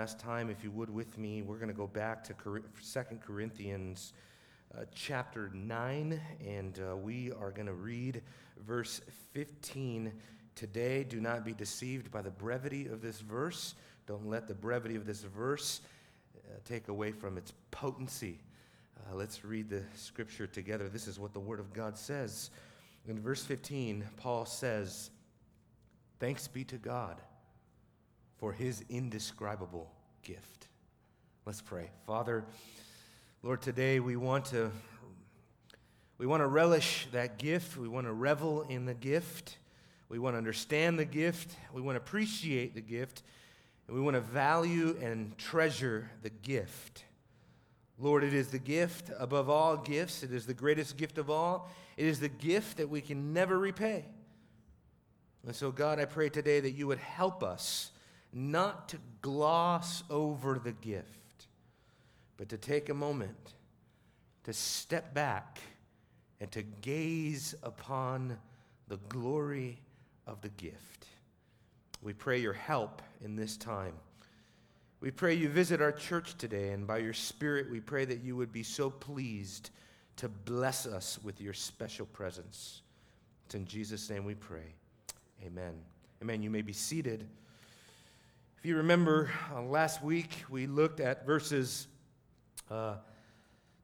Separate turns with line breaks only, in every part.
last time, if you would, with me, we're going to go back to Second Corinthians uh, chapter 9, and uh, we are going to read verse 15 today. Do not be deceived by the brevity of this verse. Don't let the brevity of this verse uh, take away from its potency. Uh, let's read the scripture together. This is what the Word of God says. In verse 15, Paul says, Thanks be to God for his indescribable gift. Let's pray. Father, Lord, today we want to we want to relish that gift. We want to revel in the gift. We want to understand the gift. We want to appreciate the gift. And we want to value and treasure the gift. Lord, it is the gift above all gifts. It is the greatest gift of all. It is the gift that we can never repay. And so, God, I pray today that you would help us not to gloss over the gift, but to take a moment to step back and to gaze upon the glory of the gift. We pray your help in this time. We pray you visit our church today, and by your Spirit, we pray that you would be so pleased to bless us with your special presence. It's in Jesus' name we pray. Amen. Amen. You may be seated. If you remember uh, last week, we looked at verses uh,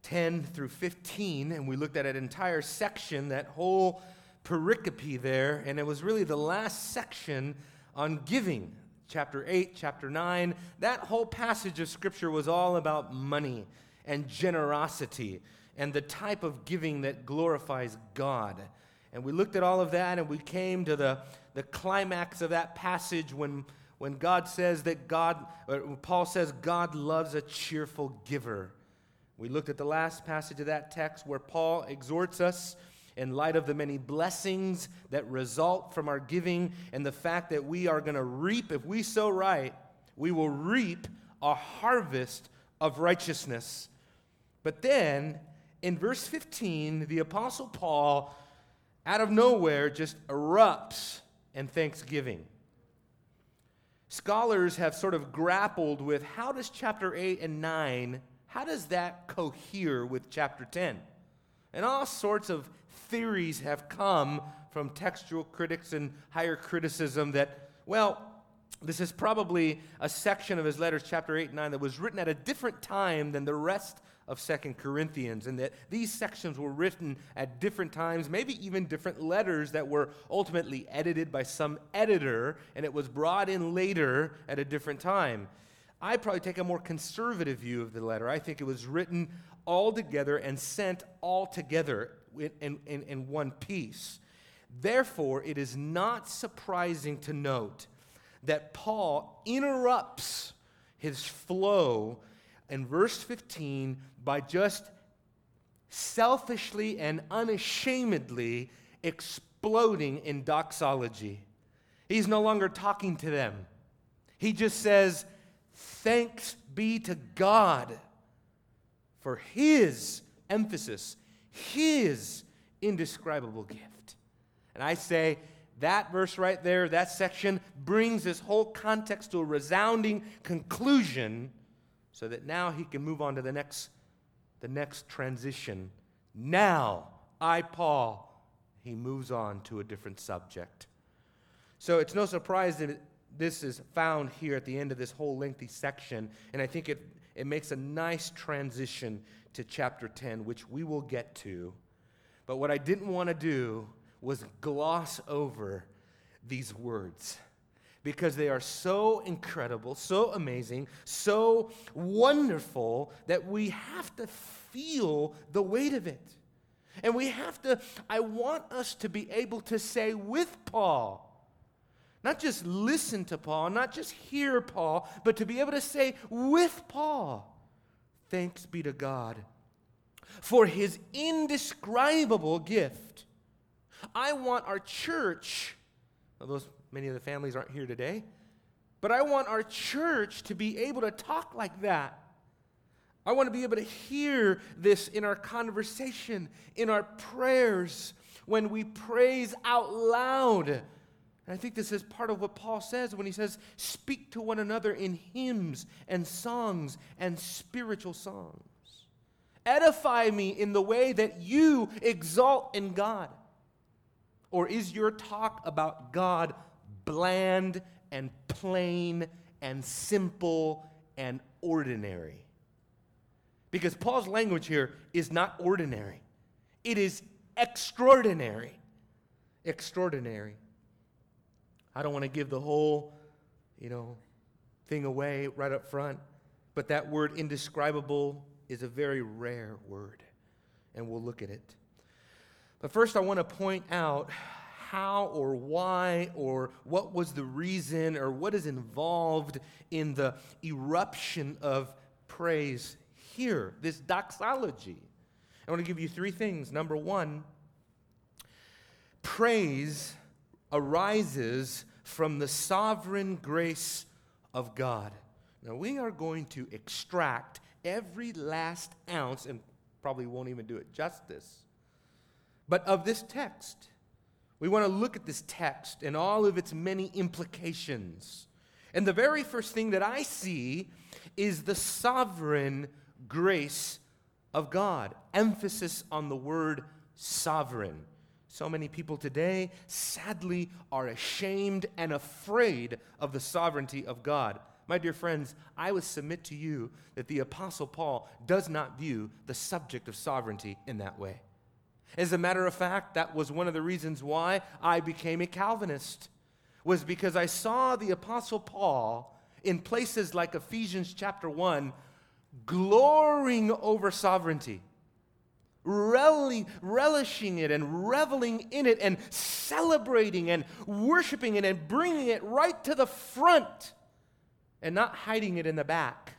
10 through 15, and we looked at an entire section, that whole pericope there, and it was really the last section on giving. Chapter 8, chapter 9, that whole passage of Scripture was all about money and generosity and the type of giving that glorifies God. And we looked at all of that, and we came to the, the climax of that passage when when God says that God, Paul says God loves a cheerful giver. We looked at the last passage of that text where Paul exhorts us in light of the many blessings that result from our giving and the fact that we are going to reap, if we sow right, we will reap a harvest of righteousness. But then in verse 15, the Apostle Paul, out of nowhere, just erupts in thanksgiving scholars have sort of grappled with how does chapter 8 and 9 how does that cohere with chapter 10 and all sorts of theories have come from textual critics and higher criticism that well this is probably a section of his letters chapter 8 and 9 that was written at a different time than the rest of Second Corinthians, and that these sections were written at different times, maybe even different letters that were ultimately edited by some editor, and it was brought in later at a different time. I probably take a more conservative view of the letter. I think it was written all together and sent all together in, in, in one piece. Therefore, it is not surprising to note that Paul interrupts his flow in verse 15 by just selfishly and unashamedly exploding in doxology. He's no longer talking to them. He just says, Thanks be to God for His emphasis, His indescribable gift. And I say, that verse right there, that section, brings this whole context to a resounding conclusion so that now he can move on to the next the next transition. Now, I, Paul, he moves on to a different subject. So it's no surprise that this is found here at the end of this whole lengthy section, and I think it, it makes a nice transition to chapter 10, which we will get to. But what I didn't want to do was gloss over these words because they are so incredible, so amazing, so wonderful that we have to feel the weight of it. And we have to, I want us to be able to say with Paul, not just listen to Paul, not just hear Paul, but to be able to say with Paul, thanks be to God for his indescribable gift. I want our church, those Many of the families aren't here today. But I want our church to be able to talk like that. I want to be able to hear this in our conversation, in our prayers, when we praise out loud And I think this is part of what Paul says when he says, Speak to one another in hymns and songs and spiritual songs. Edify me in the way that you exalt in God. Or is your talk about God bland and plain and simple and ordinary? Because Paul's language here is not ordinary, it is extraordinary. Extraordinary. I don't want to give the whole, you know, thing away right up front, but that word indescribable is a very rare word, and we'll look at it. But first, I want to point out how or why or what was the reason or what is involved in the eruption of praise here, this doxology. I want to give you three things. Number one, praise arises from the sovereign grace of God. Now, we are going to extract every last ounce, and probably won't even do it justice, but of this text. We want to look at this text and all of its many implications. And the very first thing that I see is the sovereign grace of God. Emphasis on the word sovereign. So many people today, sadly, are ashamed and afraid of the sovereignty of God. My dear friends, I would submit to you that the Apostle Paul does not view the subject of sovereignty in that way. As a matter of fact, that was one of the reasons why I became a Calvinist, was because I saw the Apostle Paul in places like Ephesians chapter 1 glorying over sovereignty, relishing it and reveling in it and celebrating and worshiping it and bringing it right to the front and not hiding it in the back.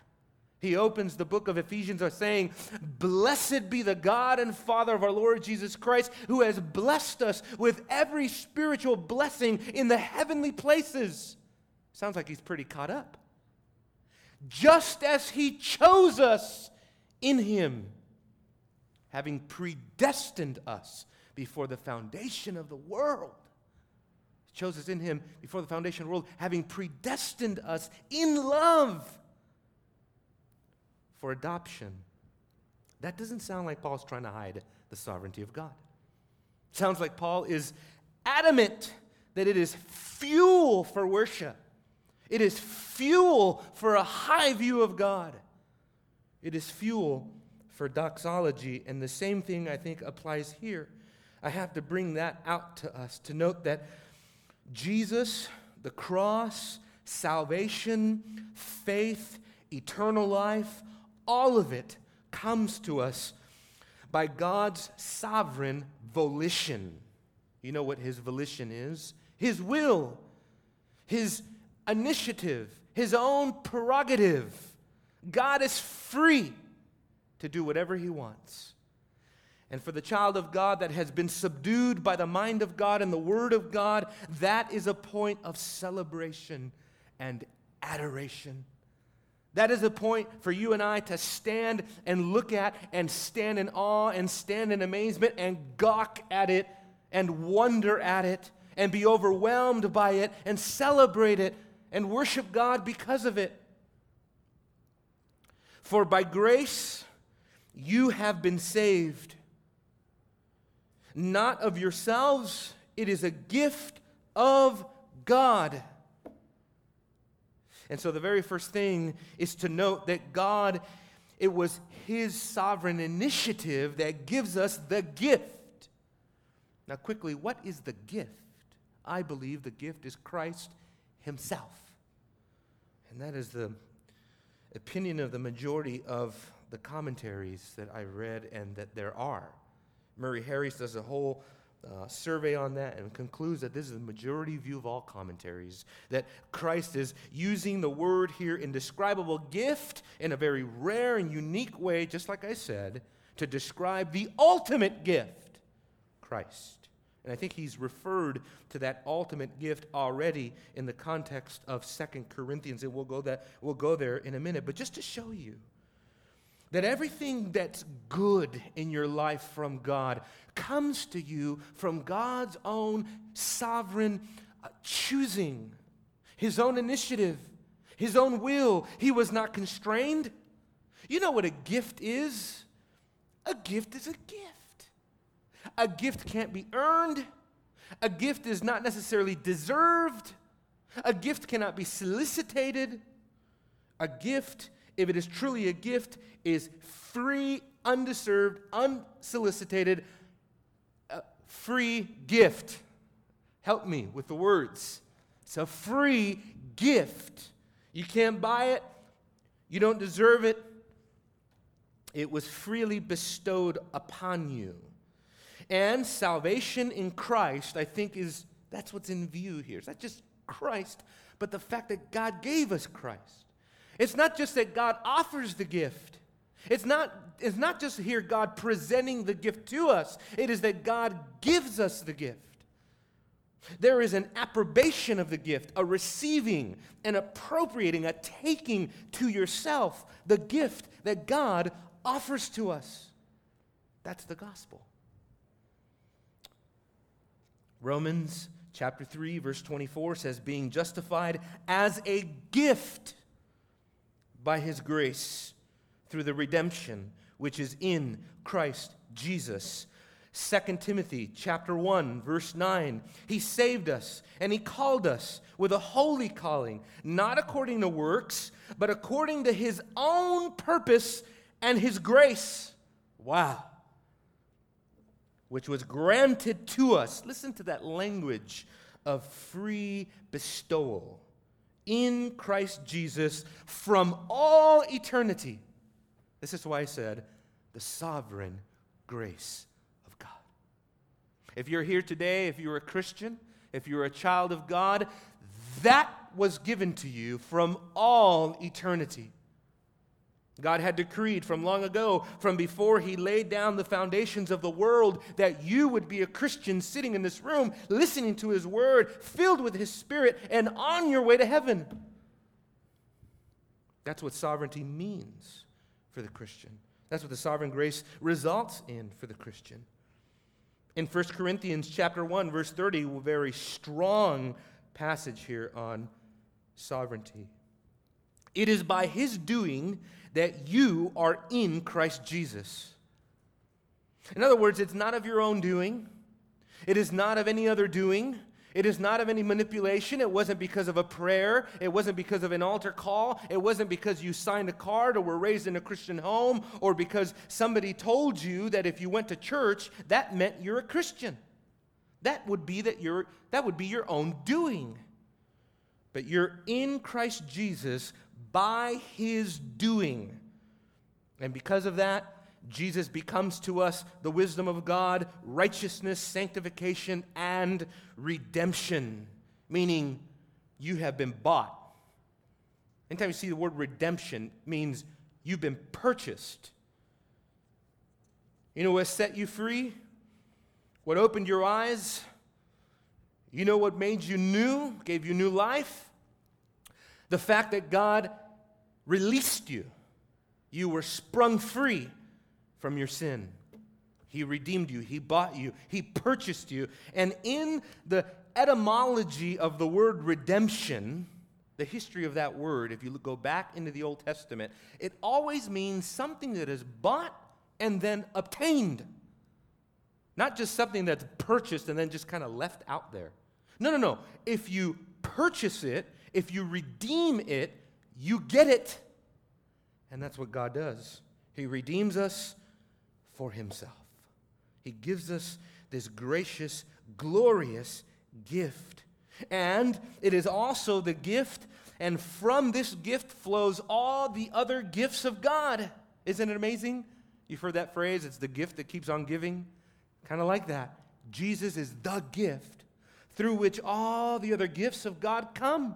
He opens the book of Ephesians by saying, Blessed be the God and Father of our Lord Jesus Christ, who has blessed us with every spiritual blessing in the heavenly places. Sounds like he's pretty caught up just as he chose us in him, having predestined us before the foundation of the world. Chose us in him before the foundation of the world, having predestined us in love for adoption. That doesn't sound like Paul's trying to hide the sovereignty of God. It sounds like Paul is adamant that it is fuel for worship. It is fuel for a high view of God. It is fuel for doxology. And the same thing I think applies here. I have to bring that out to us to note that Jesus, the cross, salvation, faith, eternal life, all of it comes to us by God's sovereign volition. You know what his volition is? His will, his initiative, his own prerogative. God is free to do whatever he wants. And for the child of God that has been subdued by the mind of God and the word of God, that is a point of celebration and adoration. That is a point for you and I to stand and look at and stand in awe and stand in amazement and gawk at it and wonder at it and be overwhelmed by it and celebrate it and worship God because of it. For by grace you have been saved, not of yourselves, it is a gift of God. And so the very first thing is to note that God, it was His sovereign initiative that gives us the gift. Now, quickly, what is the gift? I believe the gift is Christ himself. And that is the opinion of the majority of the commentaries that I read and that there are. Murray Harris does a whole uh, survey on that and concludes that this is the majority view of all commentaries that Christ is using the word here, indescribable gift, in a very rare and unique way, just like I said, to describe the ultimate gift, Christ. And I think he's referred to that ultimate gift already in the context of Second Corinthians, and we'll go, that, we'll go there in a minute. But just to show you that everything that's good in your life from God comes to you from God's own sovereign uh, choosing, his own initiative, his own will. He was not constrained. You know what a gift is? A gift is a gift. A gift can't be earned. A gift is not necessarily deserved. A gift cannot be solicited. A gift, if it is truly a gift, is free, undeserved, unsolicited, uh, free gift. Help me with the words. It's a free gift. You can't buy it, you don't deserve it. It was freely bestowed upon you. And salvation in Christ, I think, is that's what's in view here. It's not just Christ, but the fact that God gave us Christ. It's not just that God offers the gift. It's not, it's not just here God presenting the gift to us, it is that God gives us the gift. There is an approbation of the gift, a receiving, an appropriating, a taking to yourself the gift that God offers to us. That's the gospel. Romans chapter 3, verse 24 says, Being justified as a gift by his grace through the redemption which is in Christ Jesus. 2 Timothy chapter 1 verse 9 He saved us and he called us with a holy calling not according to works but according to his own purpose and his grace. Wow. Which was granted to us. Listen to that language of free bestowal in Christ Jesus from all eternity this is why I said the sovereign grace of God. if you're here today, if you're a Christian, if you're a child of God, that was given to you from all eternity. God had decreed from long ago, from before He laid down the foundations of the world, that you would be a Christian sitting in this room, listening to His Word, filled with His Spirit, and on your way to heaven. That's what sovereignty means for the Christian. That's what the sovereign grace results in for the Christian in 1 Corinthians chapter 1 verse 30, a very strong passage here on sovereignty. It is by his doing that you are in Christ Jesus. In other words, it's not of your own doing. It is not of any other doing. It is not of any manipulation. It wasn't because of a prayer. It wasn't because of an altar call. It wasn't because you signed a card or were raised in a Christian home or because somebody told you that if you went to church, that meant you're a Christian. That would be that you're that would be your own doing. But you're in Christ Jesus by his doing. And because of that, Jesus becomes to us the wisdom of God, righteousness, sanctification, and redemption, meaning you have been bought. Anytime you see the word redemption, means you've been purchased. You know what set you free? What opened your eyes? You know what made you new, gave you new life? The fact that God released you. You were sprung free from your sin. He redeemed you, He bought you, He purchased you. And in the etymology of the word redemption, the history of that word, if you go back into the Old Testament, it always means something that is bought and then obtained. Not just something that's purchased and then just kind of left out there. No, no, no. If you purchase it, if you redeem it, you get it. And that's what God does. He redeems us for himself. He gives us this gracious, glorious gift. And it is also the gift, and from this gift flows all the other gifts of God. Isn't it amazing? You've heard that phrase, it's the gift that keeps on giving. Kind of like that. Jesus is the gift through which all the other gifts of God come.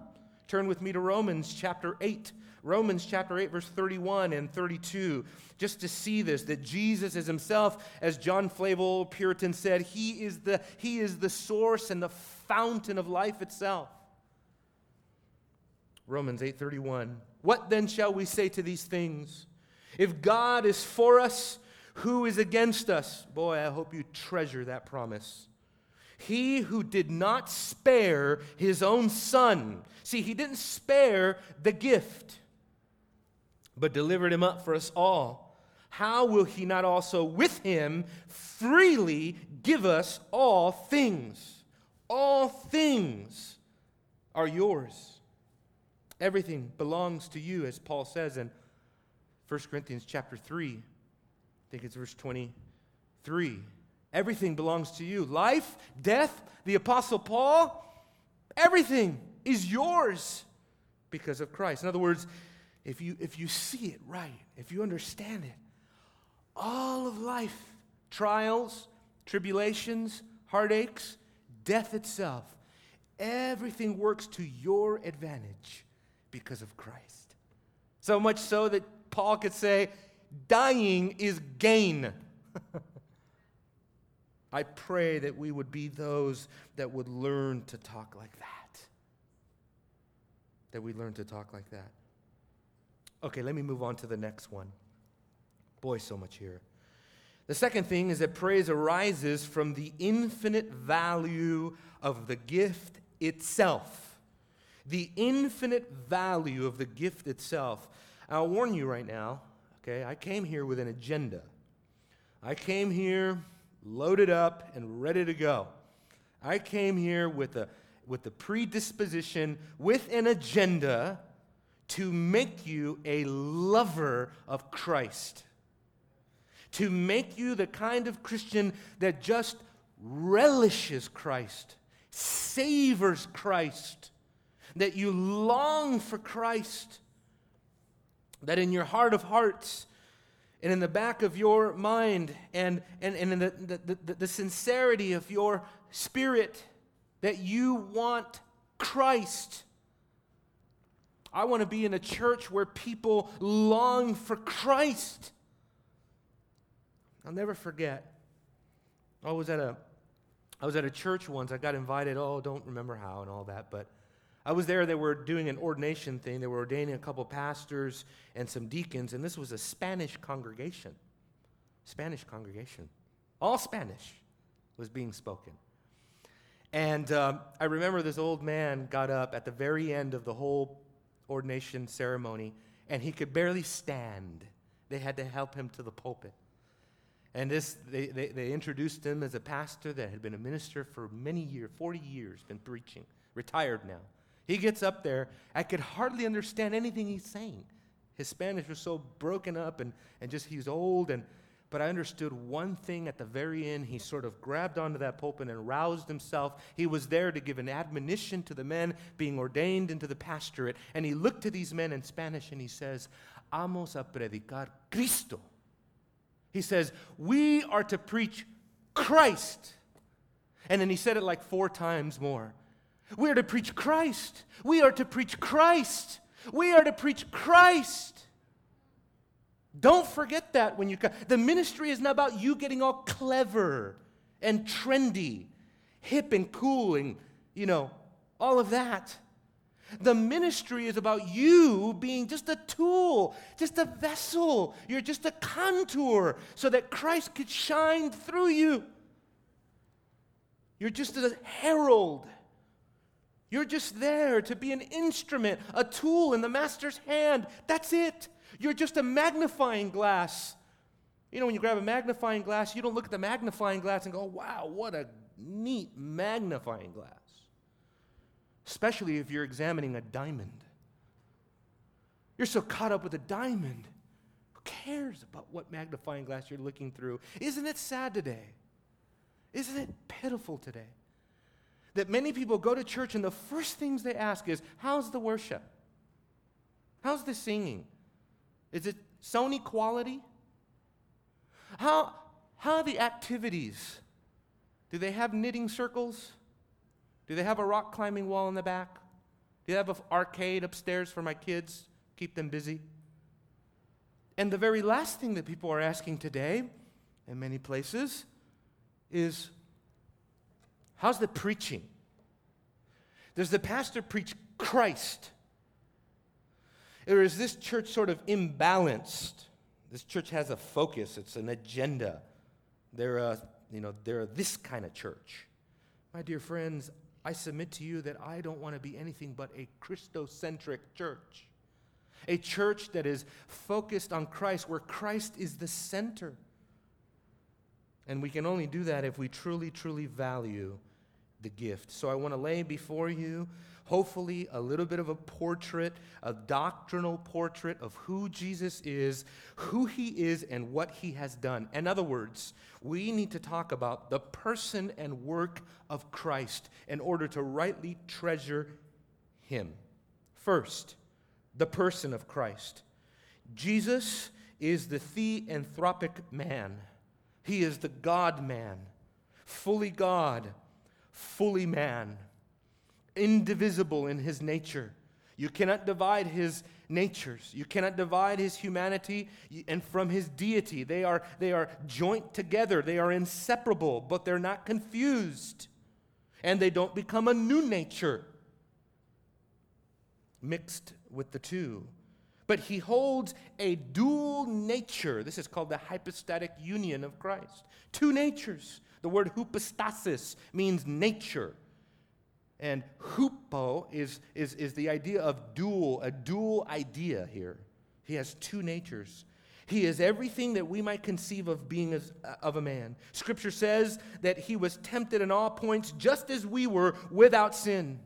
Turn with me to Romans chapter 8. Romans chapter 8, verse 31 and 32, just to see this, that Jesus is himself, as John Flavel Puritan said, he is the, he is the source and the fountain of life itself. Romans 8:31 What then shall we say to these things? If God is for us, who is against us? Boy, I hope you treasure that promise. He who did not spare his own son. See, he didn't spare the gift, but delivered him up for us all. How will he not also with him freely give us all things? All things are yours. Everything belongs to you, as Paul says in 1 Corinthians chapter 3. I think it's verse 23. Everything belongs to you. Life, death, the Apostle Paul, everything is yours because of Christ. In other words, if you, if you see it right, if you understand it, all of life, trials, tribulations, heartaches, death itself, everything works to your advantage because of Christ. So much so that Paul could say, dying is gain. I pray that we would be those that would learn to talk like that. That we learn to talk like that. Okay, let me move on to the next one. Boy, so much here. The second thing is that praise arises from the infinite value of the gift itself. The infinite value of the gift itself. I'll warn you right now, okay, I came here with an agenda. I came here loaded up and ready to go. I came here with a, with a predisposition, with an agenda to make you a lover of Christ, to make you the kind of Christian that just relishes Christ, savors Christ, that you long for Christ, that in your heart of hearts, and in the back of your mind and, and, and in the, the, the, the sincerity of your spirit that you want Christ. I want to be in a church where people long for Christ. I'll never forget. I was at a I was at a church once. I got invited. Oh, don't remember how and all that, but I was there, they were doing an ordination thing. They were ordaining a couple pastors and some deacons, and this was a Spanish congregation. Spanish congregation. All Spanish was being spoken. And um, I remember this old man got up at the very end of the whole ordination ceremony, and he could barely stand. They had to help him to the pulpit. And this, they, they, they introduced him as a pastor that had been a minister for many years, 40 years, been preaching, retired now. He gets up there. I could hardly understand anything he's saying. His Spanish was so broken up and, and just he's old. And, but I understood one thing at the very end. He sort of grabbed onto that pulpit and roused himself. He was there to give an admonition to the men being ordained into the pastorate. And he looked to these men in Spanish and he says, Vamos a predicar Cristo. He says, We are to preach Christ. And then he said it like four times more. We are to preach Christ. We are to preach Christ. We are to preach Christ. Don't forget that when you come. The ministry is not about you getting all clever and trendy, hip and cool, and, you know, all of that. The ministry is about you being just a tool, just a vessel. You're just a contour so that Christ could shine through you. You're just a herald you're just there to be an instrument, a tool in the master's hand. That's it. You're just a magnifying glass. You know, when you grab a magnifying glass, you don't look at the magnifying glass and go, wow, what a neat magnifying glass. Especially if you're examining a diamond. You're so caught up with a diamond. Who cares about what magnifying glass you're looking through? Isn't it sad today? Isn't it pitiful today? That many people go to church and the first things they ask is, How's the worship? How's the singing? Is it Sony quality? How, how are the activities? Do they have knitting circles? Do they have a rock climbing wall in the back? Do they have an arcade upstairs for my kids? Keep them busy. And the very last thing that people are asking today, in many places, is How's the preaching? Does the pastor preach Christ? Or is this church sort of imbalanced? This church has a focus, it's an agenda. They're a, you know, they're this kind of church. My dear friends, I submit to you that I don't want to be anything but a Christocentric church. A church that is focused on Christ, where Christ is the center. And we can only do that if we truly, truly value the gift. So I want to lay before you, hopefully, a little bit of a portrait, a doctrinal portrait of who Jesus is, who he is, and what he has done. In other words, we need to talk about the person and work of Christ in order to rightly treasure him. First, the person of Christ. Jesus is the theanthropic man. He is the God man, fully God, fully man, indivisible in his nature. You cannot divide his natures. You cannot divide his humanity and from his deity. They are, they are joint together, they are inseparable, but they're not confused. And they don't become a new nature mixed with the two. But he holds a dual nature. This is called the hypostatic union of Christ. Two natures. The word hypostasis means nature. And hupo is, is, is the idea of dual, a dual idea here. He has two natures. He is everything that we might conceive of being as, uh, of a man. Scripture says that he was tempted in all points just as we were without sin.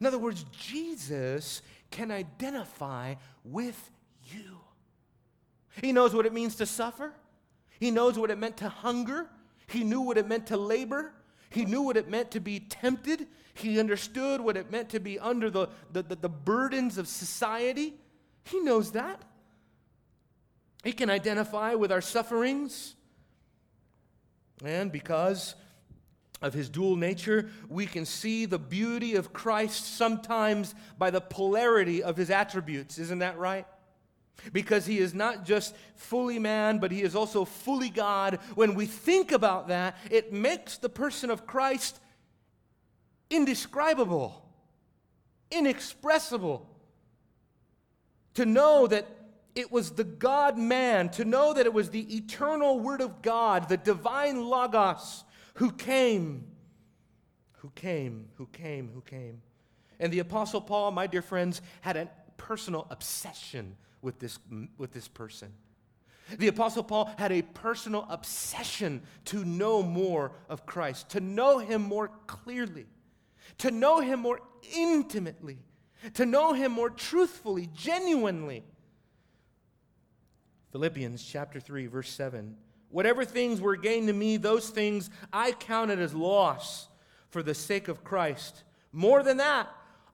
In other words, Jesus can identify with you. He knows what it means to suffer. He knows what it meant to hunger. He knew what it meant to labor. He knew what it meant to be tempted. He understood what it meant to be under the, the, the, the burdens of society. He knows that. He can identify with our sufferings. And because of his dual nature, we can see the beauty of Christ sometimes by the polarity of his attributes. Isn't that right? Because he is not just fully man, but he is also fully God. When we think about that, it makes the person of Christ indescribable, inexpressible. To know that it was the God man, to know that it was the eternal Word of God, the divine Logos who came, who came, who came, who came. And the Apostle Paul, my dear friends, had a personal obsession with this, with this person. The Apostle Paul had a personal obsession to know more of Christ, to know him more clearly, to know him more intimately, to know him more truthfully, genuinely. Philippians chapter 3, verse 7 Whatever things were gained to me, those things I counted as loss for the sake of Christ. More than that,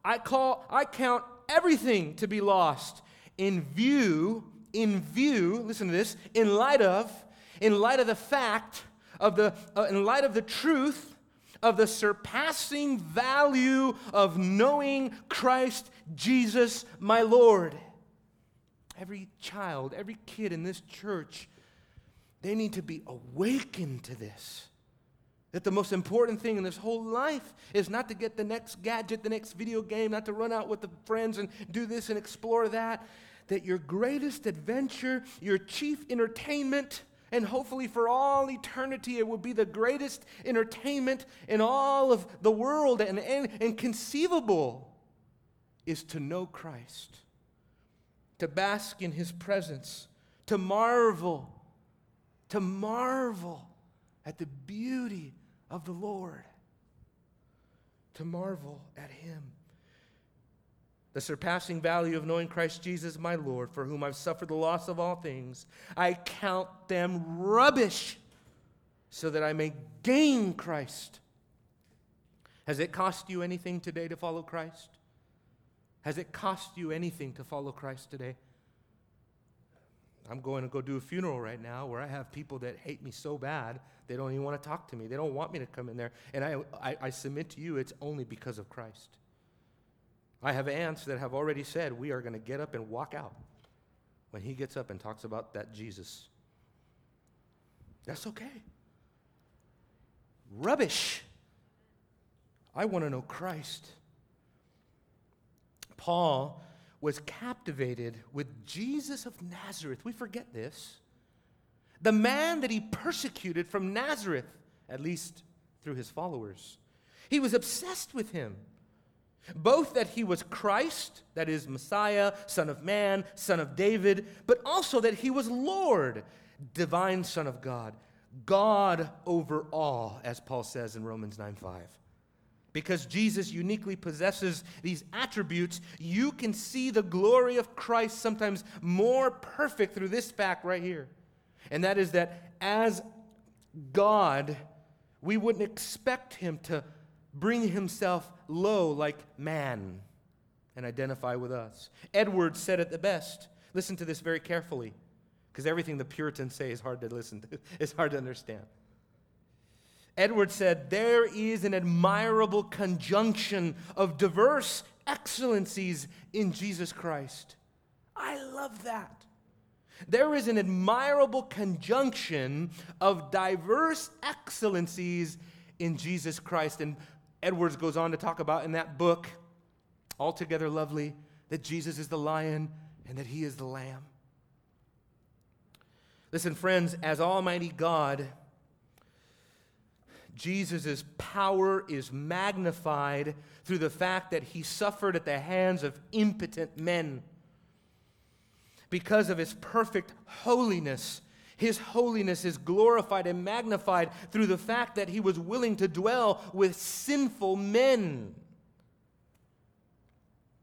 I call I count everything to be lost in view in view, listen to this, in light of in light of the fact of the uh, in light of the truth of the surpassing value of knowing Christ Jesus my Lord. Every child, every kid in this church they need to be awakened to this. That the most important thing in this whole life is not to get the next gadget, the next video game, not to run out with the friends and do this and explore that. That your greatest adventure, your chief entertainment, and hopefully for all eternity, it will be the greatest entertainment in all of the world and, and, and conceivable, is to know Christ, to bask in his presence, to marvel to marvel at the beauty of the Lord, to marvel at Him. The surpassing value of knowing Christ Jesus, my Lord, for whom I've suffered the loss of all things, I count them rubbish so that I may gain Christ. Has it cost you anything today to follow Christ? Has it cost you anything to follow Christ today? I'm going to go do a funeral right now where I have people that hate me so bad they don't even want to talk to me. They don't want me to come in there. And I, I, I submit to you, it's only because of Christ. I have aunts that have already said, We are going to get up and walk out when he gets up and talks about that Jesus. That's okay. Rubbish. I want to know Christ. Paul was captivated with Jesus of Nazareth. We forget this. The man that he persecuted from Nazareth, at least through his followers. He was obsessed with him. Both that he was Christ, that is, Messiah, Son of Man, Son of David, but also that he was Lord, divine Son of God, God over all, as Paul says in Romans 9 5. Because Jesus uniquely possesses these attributes, you can see the glory of Christ sometimes more perfect through this fact right here. And that is that as God, we wouldn't expect him to bring himself low like man and identify with us. Edwards said it the best. Listen to this very carefully, because everything the Puritans say is hard to listen to, it's hard to understand. Edwards said, There is an admirable conjunction of diverse excellencies in Jesus Christ. I love that. There is an admirable conjunction of diverse excellencies in Jesus Christ. And Edwards goes on to talk about in that book, Altogether Lovely, that Jesus is the lion and that he is the lamb. Listen, friends, as Almighty God, Jesus' power is magnified through the fact that he suffered at the hands of impotent men. Because of his perfect holiness, his holiness is glorified and magnified through the fact that he was willing to dwell with sinful men.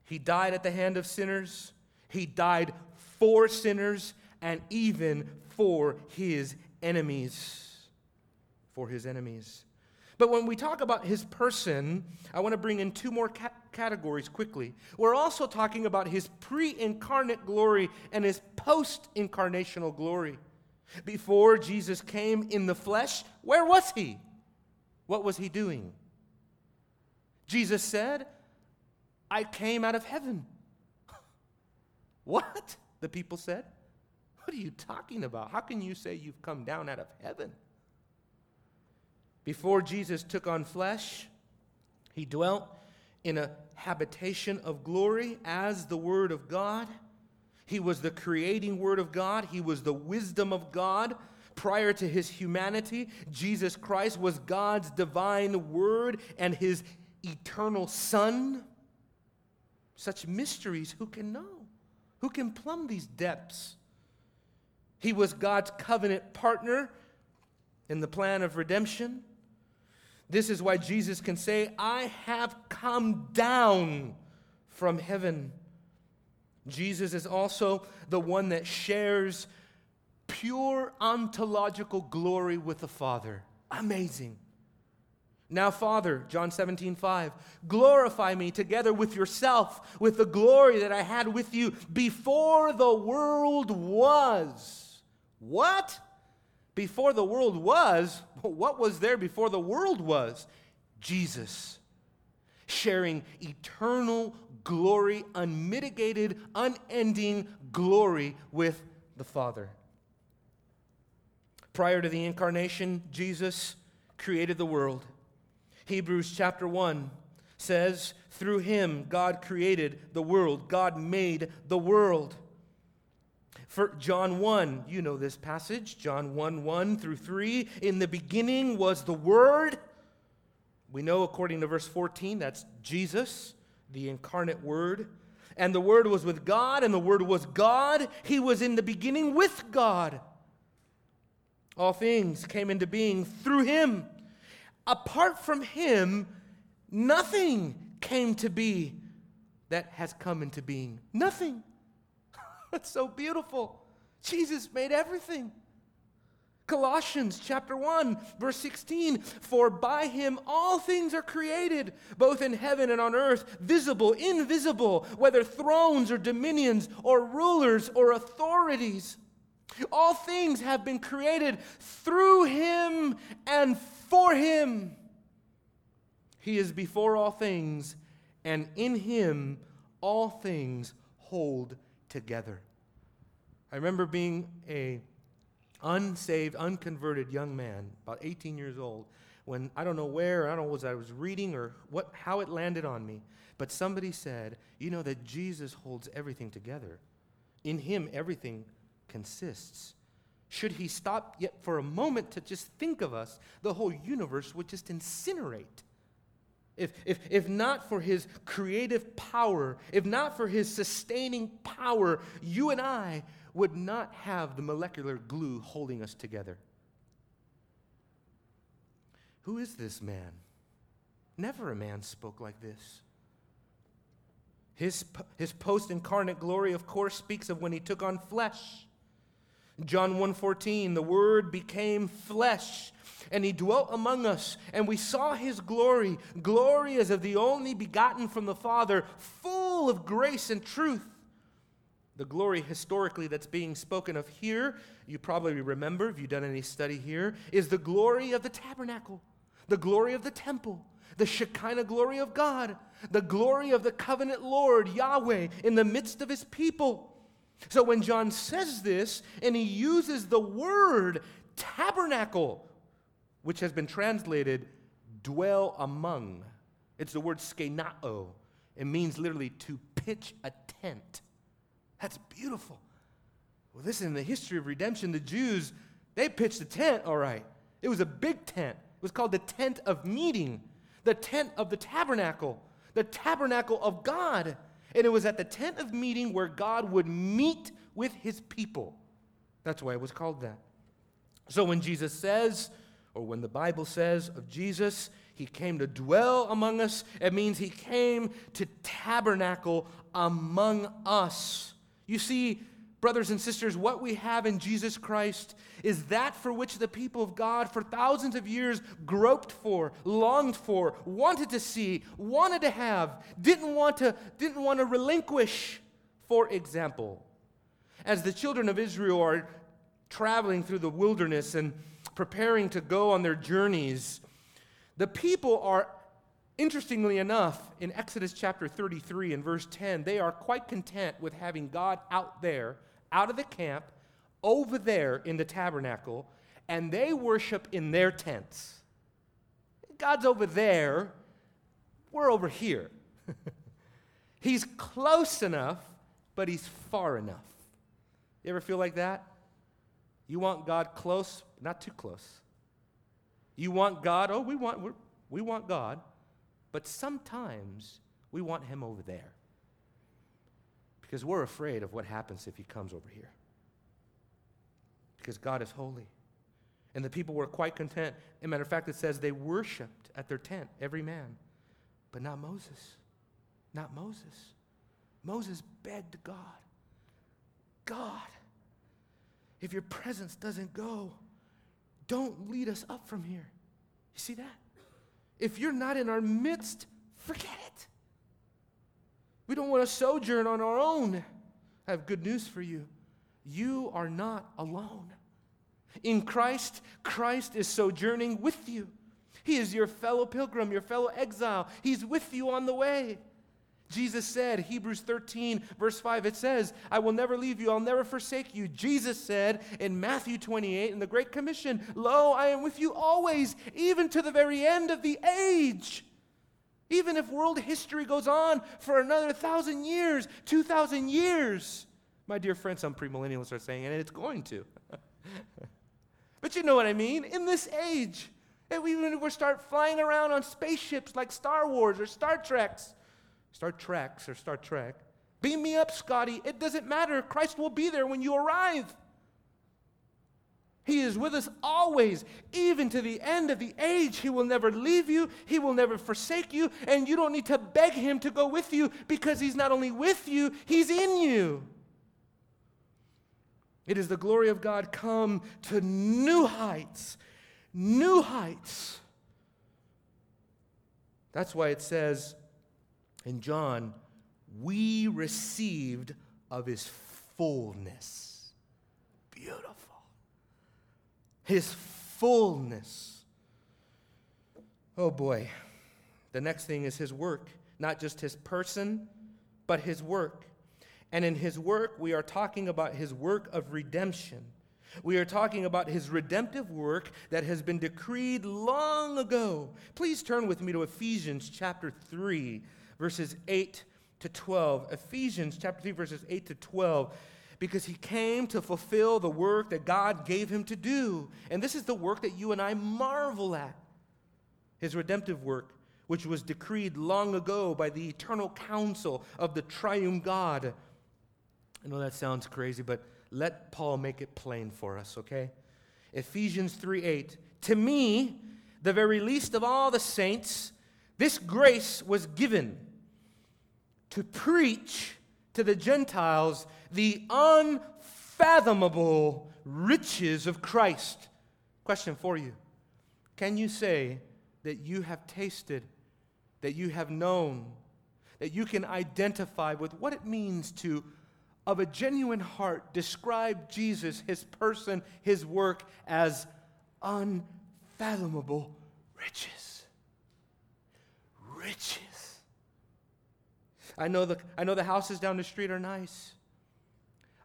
He died at the hand of sinners, he died for sinners, and even for his enemies. For his enemies. But when we talk about his person, I want to bring in two more ca- categories quickly. We're also talking about his pre incarnate glory and his post incarnational glory. Before Jesus came in the flesh, where was he? What was he doing? Jesus said, I came out of heaven. what? The people said. What are you talking about? How can you say you've come down out of heaven? Before Jesus took on flesh, he dwelt in a habitation of glory as the Word of God. He was the creating Word of God, He was the wisdom of God. Prior to his humanity, Jesus Christ was God's divine Word and His eternal Son. Such mysteries, who can know? Who can plumb these depths? He was God's covenant partner in the plan of redemption. This is why Jesus can say, I have come down from heaven. Jesus is also the one that shares pure ontological glory with the Father. Amazing. Now, Father, John 17, 5, glorify me together with yourself, with the glory that I had with you before the world was. What? Before the world was? What was there before the world was? Jesus sharing eternal glory, unmitigated, unending glory with the Father. Prior to the incarnation, Jesus created the world. Hebrews chapter 1 says, Through him, God created the world. God made the world. For John 1, you know this passage, John 1 1 through 3. In the beginning was the Word. We know, according to verse 14, that's Jesus the incarnate Word. And the Word was with God, and the Word was God. He was in the beginning with God. All things came into being through Him. Apart from Him, nothing came to be that has come into being. Nothing. That's so beautiful. Jesus made everything. Colossians chapter 1 verse 16 for by him all things are created both in heaven and on earth visible invisible whether thrones or dominions or rulers or authorities all things have been created through him and for him he is before all things and in him all things hold together I remember being a unsaved, unconverted young man, about 18 years old, when I don't know where, I don't know was I was reading or what, how it landed on me, but somebody said, you know that Jesus holds everything together. In him, everything consists. should he stop yet for a moment to just think of us, the whole universe would just incinerate. If, if, if not for his creative power, if not for his sustaining power, you and I would not have the molecular glue holding us together. Who is this man? Never a man spoke like this. His, his post incarnate glory, of course, speaks of when he took on flesh. John 1:14 the word became flesh and he dwelt among us and we saw his glory glory as of the only begotten from the father full of grace and truth the glory historically that's being spoken of here you probably remember if you've done any study here is the glory of the tabernacle the glory of the temple the Shekinah glory of God, the glory of the covenant Lord, Yahweh, in the midst of his people. So when John says this and he uses the word tabernacle, which has been translated dwell among, it's the word skenao. It means literally to pitch a tent. That's beautiful. Well, listen, in the history of redemption, the Jews, they pitched a tent, all right. It was a big tent. It was called the tent of meeting the tent of the tabernacle, the tabernacle of God. And it was at the tent of meeting where God would meet with his people. That's why it was called that. So when Jesus says, or when the Bible says of Jesus, he came to dwell among us, it means he came to tabernacle among us. You see, brothers and sisters, what we have in Jesus Christ is that for which the people of God for thousands of years groped for, longed for, wanted to see, wanted to have, didn't want to, didn't want to relinquish. For example, as the children of Israel are traveling through the wilderness and preparing to go on their journeys, the people are Interestingly enough, in Exodus chapter 33 and verse 10, they are quite content with having God out there, out of the camp, over there in the tabernacle, and they worship in their tents. God's over there, we're over here. he's close enough, but he's far enough. You ever feel like that? You want God close, not too close. You want God, oh, we want, we want God, but sometimes we want him over there because we're afraid of what happens if he comes over here because God is holy. And the people were quite content. As a matter of fact, it says they worshiped at their tent, every man, but not Moses. Not Moses. Moses begged God, God, if your presence doesn't go, don't lead us up from here. You see that? If you're not in our midst, forget. We don't want to sojourn on our own. I have good news for you you are not alone. In Christ, Christ is sojourning with you. He is your fellow pilgrim, your fellow exile. He's with you on the way. Jesus said, Hebrews 13, verse 5, it says, I will never leave you, I'll never forsake you. Jesus said in Matthew 28 in the Great Commission, Lo, I am with you always, even to the very end of the age. Even if world history goes on for another thousand years, two thousand years, my dear friends, some premillennialists are saying, and it's going to. but you know what I mean? In this age, and we, we start flying around on spaceships like Star Wars or Star Treks, Star Treks or Star Trek. Beam me up, Scotty. It doesn't matter. Christ will be there when you arrive. He is with us always, even to the end of the age. He will never leave you, He will never forsake you, and you don't need to beg Him to go with you because He's not only with you, He's in you. It is the glory of God come to new heights, new heights. That's why it says in John, we received of his fullness. Beautiful. His fullness. Oh boy. The next thing is his work, not just his person, but his work. And in his work, we are talking about his work of redemption. We are talking about his redemptive work that has been decreed long ago. Please turn with me to Ephesians chapter 3, verses 8 to 12. Ephesians chapter 3, verses 8 to 12. Because he came to fulfill the work that God gave him to do. And this is the work that you and I marvel at his redemptive work, which was decreed long ago by the eternal counsel of the triune God. I know that sounds crazy, but let Paul make it plain for us, okay? Ephesians 3 8. To me, the very least of all the saints, this grace was given to preach to the Gentiles the unfathomable riches of Christ. Question for you Can you say that you have tasted, that you have known, that you can identify with what it means to, of a genuine heart, describe Jesus, his person, his work as unfathomable riches? Riches. I know the, I know the houses down the street are nice.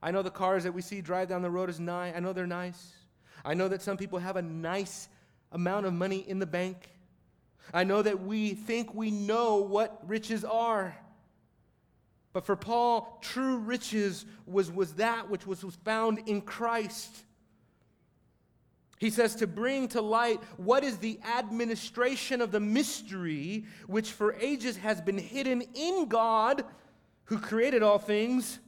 I know the cars that we see drive down the road is nice. I know they're nice. I know that some people have a nice amount of money in the bank. I know that we think we know what riches are. But for Paul, true riches was, was that which was, was found in Christ. He says to bring to light what is the administration of the mystery which for ages has been hidden in God who created all things,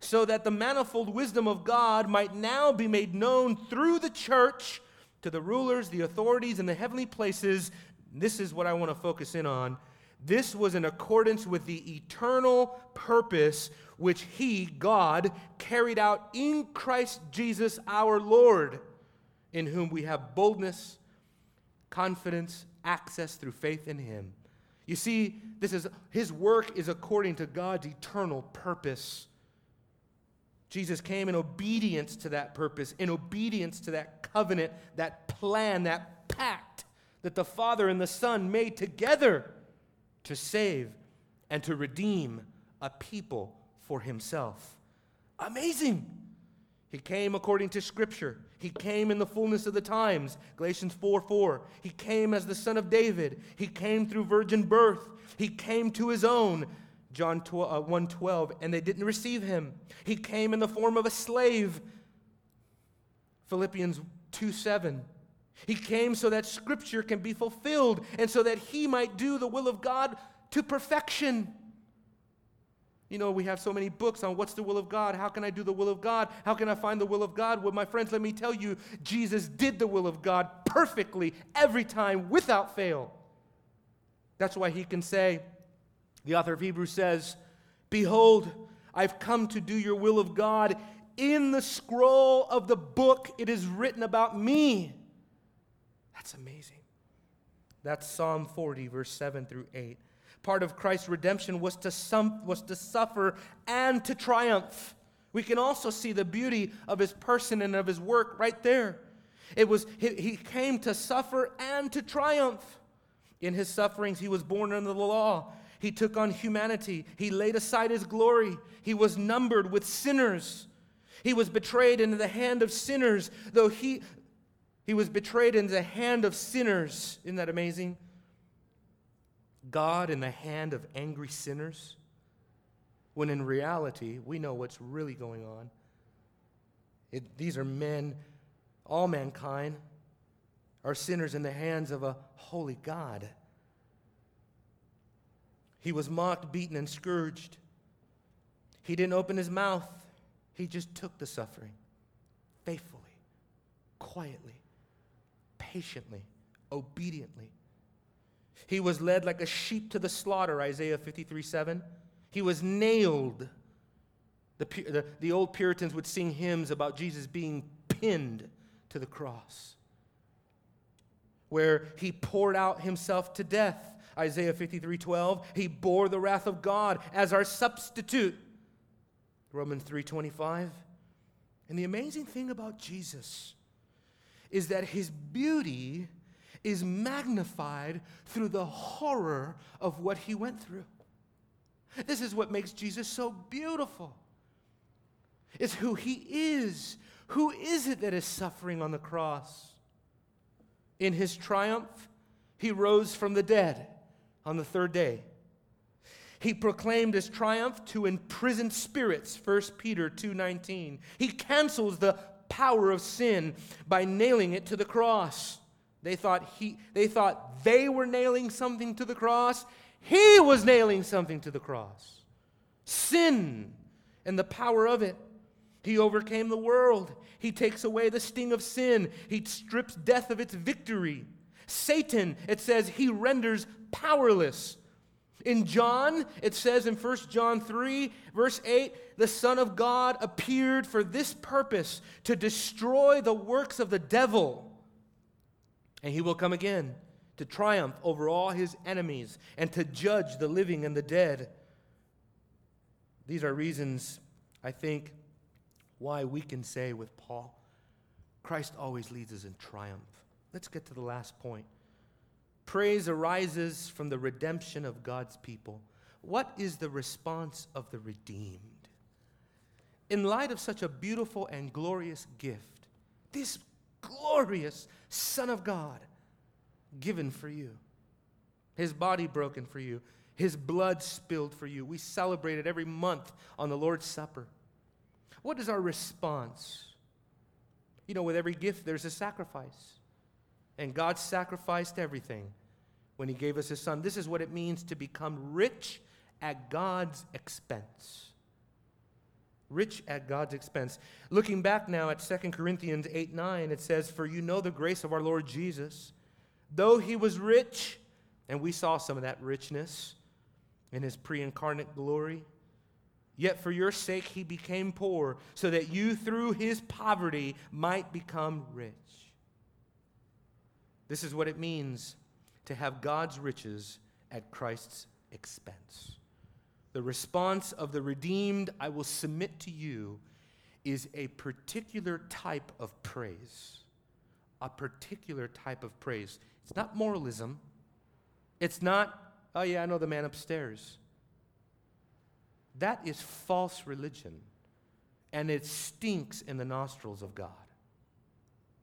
so that the manifold wisdom of God might now be made known through the church to the rulers, the authorities and the heavenly places. This is what I want to focus in on. This was in accordance with the eternal purpose which He, God, carried out in Christ Jesus our Lord in whom we have boldness, confidence, access through faith in him. You see, this is his work is according to God's eternal purpose. Jesus came in obedience to that purpose, in obedience to that covenant, that plan, that pact that the Father and the Son made together to save and to redeem a people for himself. Amazing. He came according to Scripture. He came in the fullness of the times. Galatians 4 4. He came as the Son of David. He came through virgin birth. He came to his own. John uh, 1 12. And they didn't receive him. He came in the form of a slave. Philippians 2 7. He came so that Scripture can be fulfilled and so that he might do the will of God to perfection. You know, we have so many books on what's the will of God. How can I do the will of God? How can I find the will of God? Well, my friends, let me tell you, Jesus did the will of God perfectly every time without fail. That's why he can say, the author of Hebrews says, Behold, I've come to do your will of God. In the scroll of the book, it is written about me. That's amazing. That's Psalm 40, verse 7 through 8 part of Christ's redemption was to, sum, was to suffer and to triumph. We can also see the beauty of his person and of his work right there. It was he, he came to suffer and to triumph. In his sufferings, he was born under the law. He took on humanity. He laid aside his glory. He was numbered with sinners. He was betrayed into the hand of sinners, though he, he was betrayed into the hand of sinners. Isn't that amazing? God in the hand of angry sinners, when in reality, we know what's really going on. It, these are men, all mankind are sinners in the hands of a holy God. He was mocked, beaten, and scourged. He didn't open his mouth, he just took the suffering faithfully, quietly, patiently, obediently. He was led like a sheep to the slaughter, Isaiah 53 7. He was nailed. The, the, the old Puritans would sing hymns about Jesus being pinned to the cross, where he poured out himself to death. Isaiah 53 12. He bore the wrath of God as our substitute. Romans 3 25. And the amazing thing about Jesus is that his beauty is magnified through the horror of what he went through. This is what makes Jesus so beautiful. It's who he is. Who is it that is suffering on the cross? In his triumph, he rose from the dead on the third day. He proclaimed his triumph to imprisoned spirits, 1 Peter 2:19. He cancels the power of sin by nailing it to the cross. They thought he they thought they were nailing something to the cross. He was nailing something to the cross. Sin and the power of it. He overcame the world. He takes away the sting of sin. He strips death of its victory. Satan, it says, he renders powerless. In John, it says in 1 John 3, verse 8, the Son of God appeared for this purpose to destroy the works of the devil. And he will come again to triumph over all his enemies and to judge the living and the dead. These are reasons, I think, why we can say with Paul, Christ always leads us in triumph. Let's get to the last point. Praise arises from the redemption of God's people. What is the response of the redeemed? In light of such a beautiful and glorious gift, this glorious Son of God given for you, His body broken for you, His blood spilled for you. We celebrate it every month on the Lord's Supper. What is our response? You know, with every gift, there's a sacrifice. And God sacrificed everything when he gave us his son. This is what it means to become rich at God's expense. Rich at God's expense. Looking back now at 2 Corinthians 8 9, it says, For you know the grace of our Lord Jesus. Though he was rich, and we saw some of that richness in his pre incarnate glory, yet for your sake he became poor, so that you through his poverty might become rich. This is what it means to have God's riches at Christ's expense. The response of the redeemed, I will submit to you, is a particular type of praise. A particular type of praise. It's not moralism. It's not, oh yeah, I know the man upstairs. That is false religion, and it stinks in the nostrils of God.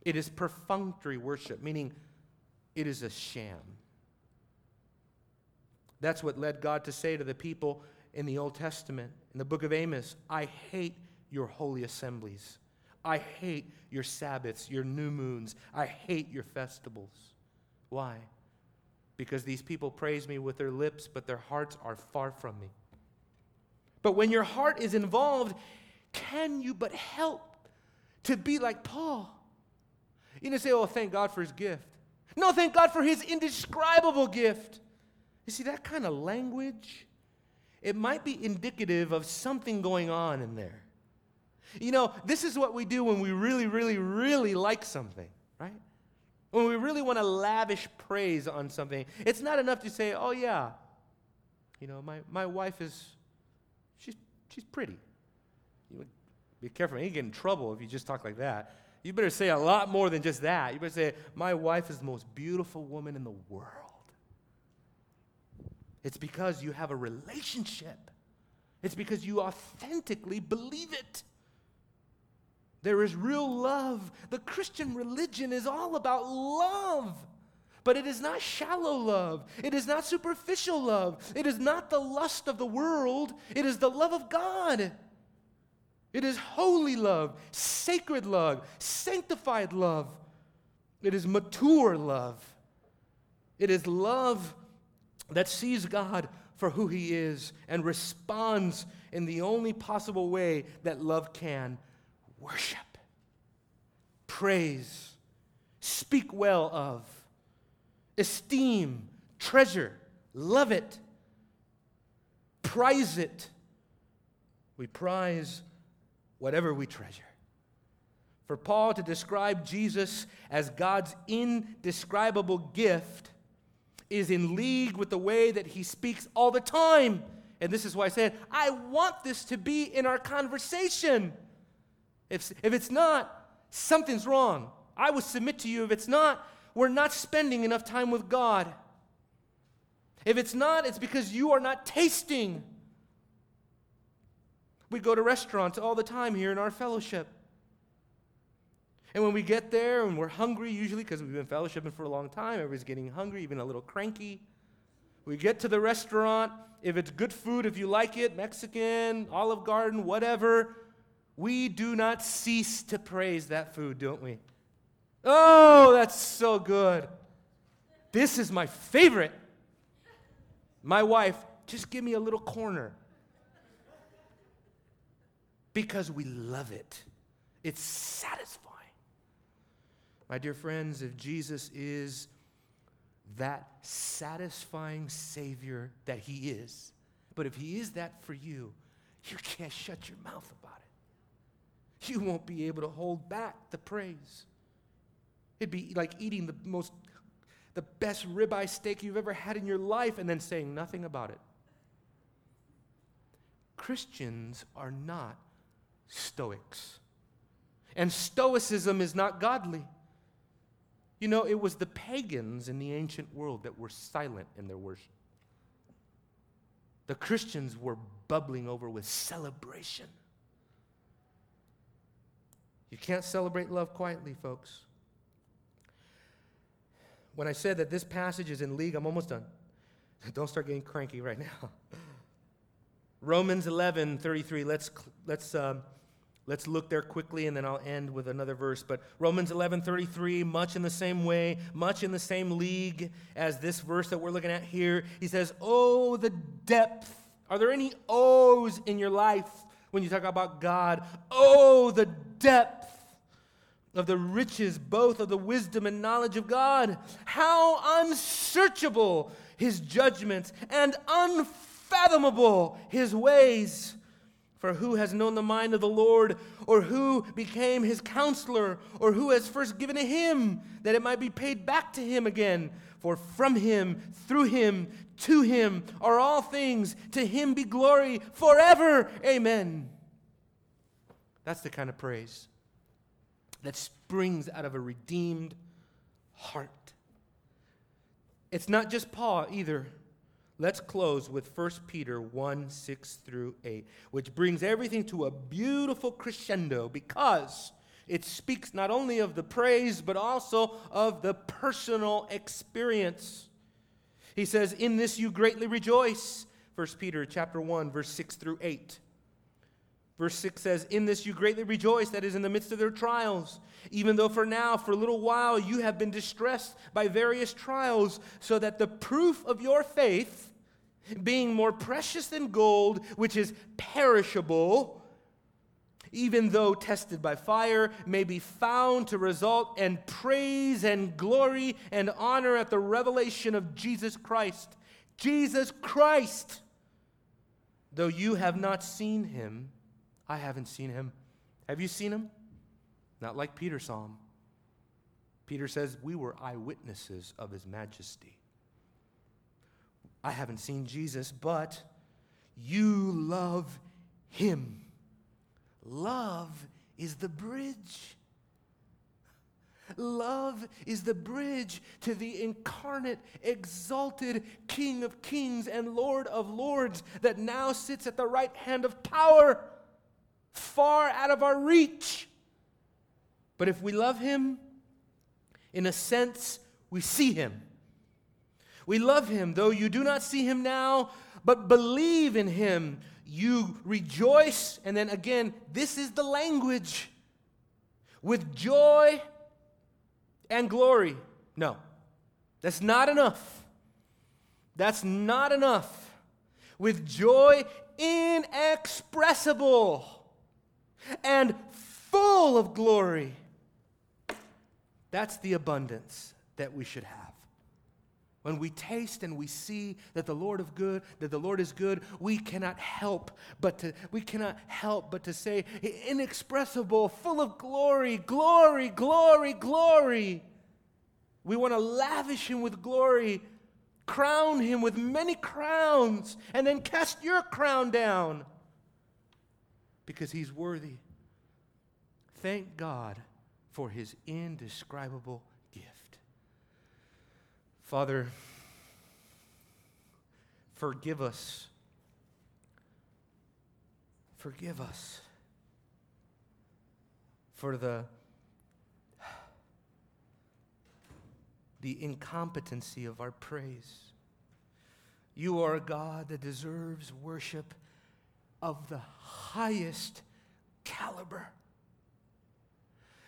It is perfunctory worship, meaning it is a sham. That's what led God to say to the people in the Old Testament, in the book of Amos I hate your holy assemblies. I hate your Sabbaths, your new moons. I hate your festivals. Why? Because these people praise me with their lips, but their hearts are far from me. But when your heart is involved, can you but help to be like Paul? You know, say, oh, thank God for his gift. No, thank God for his indescribable gift. You see, that kind of language, it might be indicative of something going on in there. You know, this is what we do when we really, really, really like something, right? When we really want to lavish praise on something. It's not enough to say, oh, yeah, you know, my, my wife is, she's, she's pretty. You would be careful, you get in trouble if you just talk like that. You better say a lot more than just that. You better say, My wife is the most beautiful woman in the world. It's because you have a relationship, it's because you authentically believe it. There is real love. The Christian religion is all about love. But it is not shallow love. It is not superficial love. It is not the lust of the world. It is the love of God. It is holy love, sacred love, sanctified love. It is mature love. It is love that sees God for who He is and responds in the only possible way that love can. Worship, praise, speak well of, esteem, treasure, love it, prize it. We prize whatever we treasure. For Paul to describe Jesus as God's indescribable gift is in league with the way that he speaks all the time. And this is why I said, I want this to be in our conversation. If, if it's not, something's wrong. I would submit to you, if it's not, we're not spending enough time with God. If it's not, it's because you are not tasting we go to restaurants all the time here in our fellowship. And when we get there and we're hungry, usually because we've been fellowshipping for a long time, everybody's getting hungry, even a little cranky. We get to the restaurant. If it's good food, if you like it, Mexican, Olive Garden, whatever, we do not cease to praise that food, don't we? Oh, that's so good. This is my favorite. My wife, just give me a little corner. Because we love it, it's satisfying. My dear friends, if Jesus is that satisfying Savior that He is, but if He is that for you, you can't shut your mouth about it. You won't be able to hold back the praise. It'd be like eating the most, the best ribeye steak you've ever had in your life and then saying nothing about it. Christians are not Stoics. And Stoicism is not godly. You know, it was the pagans in the ancient world that were silent in their worship. The Christians were bubbling over with celebration. You can't celebrate love quietly, folks. When I said that this passage is in league, I'm almost done. Don't start getting cranky right now. Romans 11, 33. Let's, let's um, Let's look there quickly and then I'll end with another verse. But Romans 11:33, much in the same way, much in the same league as this verse that we're looking at here. He says, "Oh, the depth. Are there any O's in your life when you talk about God? Oh, the depth of the riches both of the wisdom and knowledge of God. How unsearchable his judgments and unfathomable his ways." For who has known the mind of the Lord, or who became his counselor, or who has first given to him, that it might be paid back to him again? For from him, through him, to him are all things. To him be glory forever. Amen. That's the kind of praise that springs out of a redeemed heart. It's not just Paul either. Let's close with 1 Peter 1 6 through 8, which brings everything to a beautiful crescendo because it speaks not only of the praise, but also of the personal experience. He says, In this you greatly rejoice. 1 Peter chapter 1, verse 6 through 8. Verse 6 says, In this you greatly rejoice, that is, in the midst of their trials, even though for now, for a little while, you have been distressed by various trials, so that the proof of your faith, being more precious than gold, which is perishable, even though tested by fire, may be found to result in praise and glory and honor at the revelation of Jesus Christ. Jesus Christ, though you have not seen him, I haven't seen him. Have you seen him? Not like Peter saw him. Peter says, We were eyewitnesses of his majesty. I haven't seen Jesus, but you love him. Love is the bridge. Love is the bridge to the incarnate, exalted King of kings and Lord of lords that now sits at the right hand of power far out of our reach. But if we love Him, in a sense, we see Him. We love Him, though you do not see Him now, but believe in Him. You rejoice, and then again, this is the language with joy and glory. No, that's not enough. That's not enough. With joy inexpressible and full of glory. That's the abundance that we should have. When we taste and we see that the Lord of good, that the Lord is good, we cannot help but to we cannot help but to say inexpressible, full of glory, glory, glory, glory. We want to lavish him with glory, crown him with many crowns, and then cast your crown down because he's worthy. Thank God for his indescribable. Father, forgive us. Forgive us for the the incompetency of our praise. You are a God that deserves worship of the highest caliber.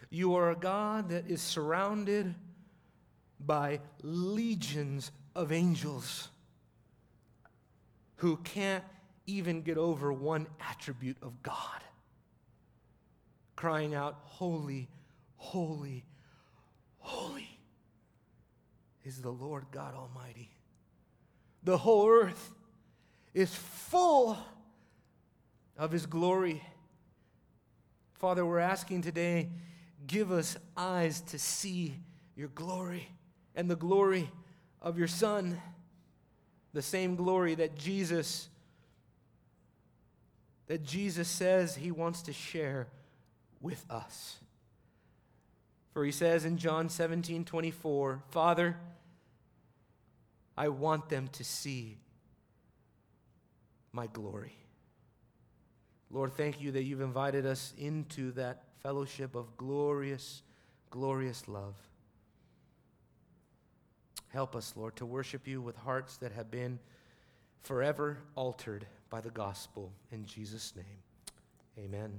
You are a God that is surrounded by legions of angels who can't even get over one attribute of God, crying out, Holy, holy, holy is the Lord God Almighty. The whole earth is full of His glory. Father, we're asking today, give us eyes to see your glory and the glory of your Son, the same glory that Jesus that Jesus says he wants to share with us. For he says in John 17, 24, Father, I want them to see my glory. Lord, thank you that you've invited us into that fellowship of glorious, glorious love. Help us, Lord, to worship you with hearts that have been forever altered by the gospel. In Jesus' name, amen.